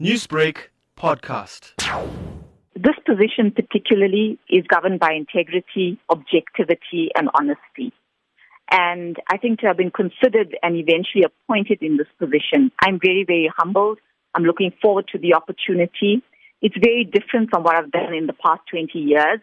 Newsbreak podcast. This position, particularly, is governed by integrity, objectivity, and honesty. And I think to have been considered and eventually appointed in this position, I'm very, very humbled. I'm looking forward to the opportunity. It's very different from what I've done in the past 20 years.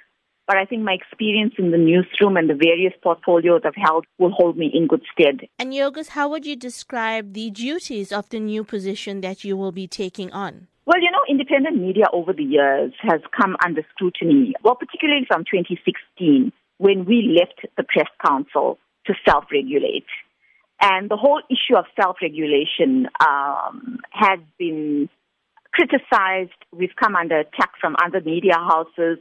But I think my experience in the newsroom and the various portfolios I've held will hold me in good stead. And Yogas, how would you describe the duties of the new position that you will be taking on? Well, you know, independent media over the years has come under scrutiny, well, particularly from 2016 when we left the press council to self-regulate. And the whole issue of self-regulation um, has been criticized. We've come under attack from other media houses.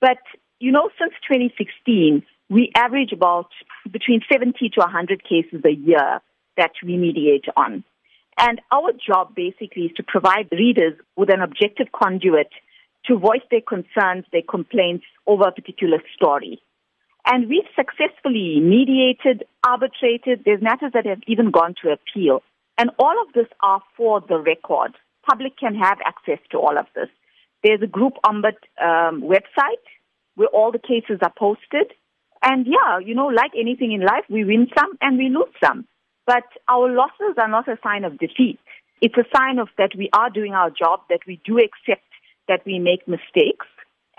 But you know, since 2016, we average about between 70 to 100 cases a year that we mediate on. And our job basically is to provide readers with an objective conduit to voice their concerns, their complaints over a particular story. And we've successfully mediated, arbitrated. There's matters that have even gone to appeal. And all of this are for the record. Public can have access to all of this. There's a group ombud um, website where all the cases are posted. And yeah, you know, like anything in life, we win some and we lose some. But our losses are not a sign of defeat. It's a sign of that we are doing our job, that we do accept that we make mistakes.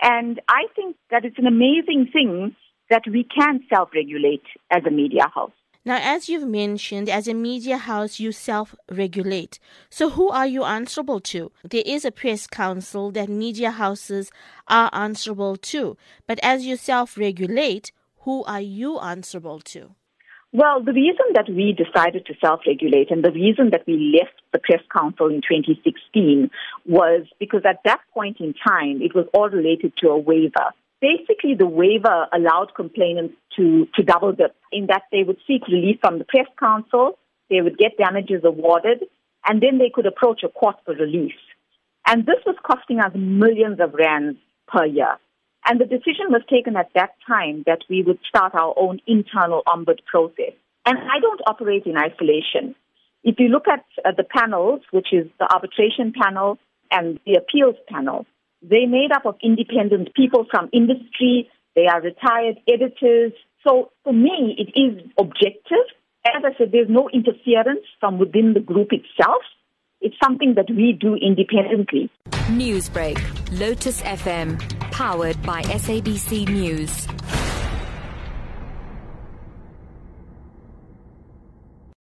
And I think that it's an amazing thing that we can self-regulate as a media house. Now, as you've mentioned, as a media house, you self regulate. So, who are you answerable to? There is a press council that media houses are answerable to. But as you self regulate, who are you answerable to? Well, the reason that we decided to self regulate and the reason that we left the press council in 2016 was because at that point in time, it was all related to a waiver basically the waiver allowed complainants to, to double dip in that they would seek relief from the press council, they would get damages awarded, and then they could approach a court for relief. And this was costing us millions of rands per year. And the decision was taken at that time that we would start our own internal ombud process. And I don't operate in isolation. If you look at uh, the panels, which is the arbitration panel and the appeals panel, they're made up of independent people from industry. They are retired editors. So for me, it is objective. As I said, there's no interference from within the group itself. It's something that we do independently. Newsbreak, Lotus FM, powered by SABC News.